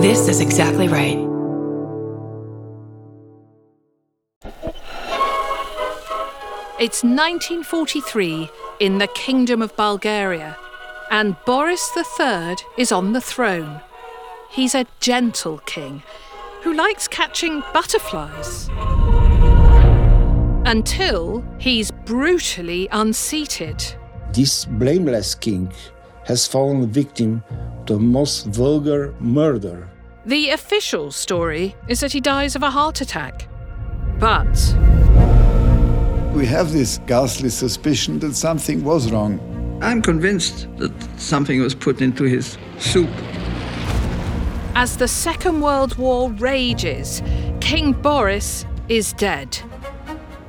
This is exactly right. It's 1943 in the Kingdom of Bulgaria, and Boris III is on the throne. He's a gentle king who likes catching butterflies. Until he's brutally unseated. This blameless king has fallen victim to a most vulgar murder. The official story is that he dies of a heart attack. But We have this ghastly suspicion that something was wrong. I'm convinced that something was put into his soup. as the Second World War rages, King Boris is dead.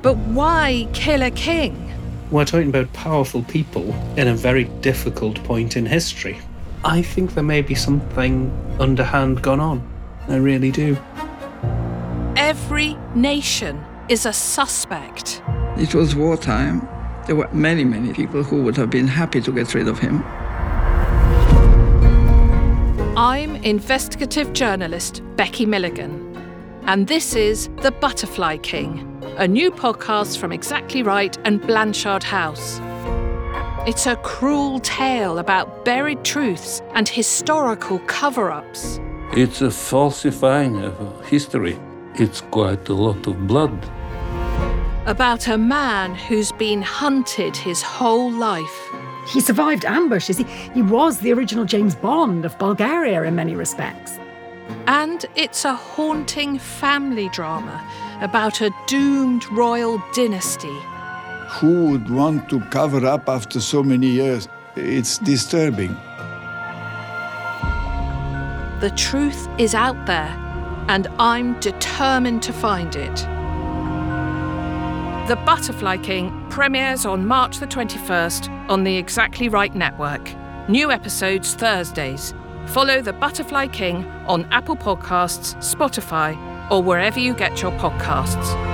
But why kill a king? We're talking about powerful people in a very difficult point in history. I think there may be something underhand gone on. I really do. Every nation is a suspect. It was wartime. There were many, many people who would have been happy to get rid of him. I'm investigative journalist Becky Milligan, and this is The Butterfly King, a new podcast from Exactly Right and Blanchard House. It's a cruel tale about buried truths and historical cover ups. It's a falsifying of history. It's quite a lot of blood. About a man who's been hunted his whole life. He survived ambushes. He, he was the original James Bond of Bulgaria in many respects. And it's a haunting family drama about a doomed royal dynasty. Who would want to cover up after so many years? It's disturbing. The truth is out there, and I'm determined to find it. The Butterfly King premieres on March the 21st on the Exactly Right Network. New episodes Thursdays. Follow The Butterfly King on Apple Podcasts, Spotify, or wherever you get your podcasts.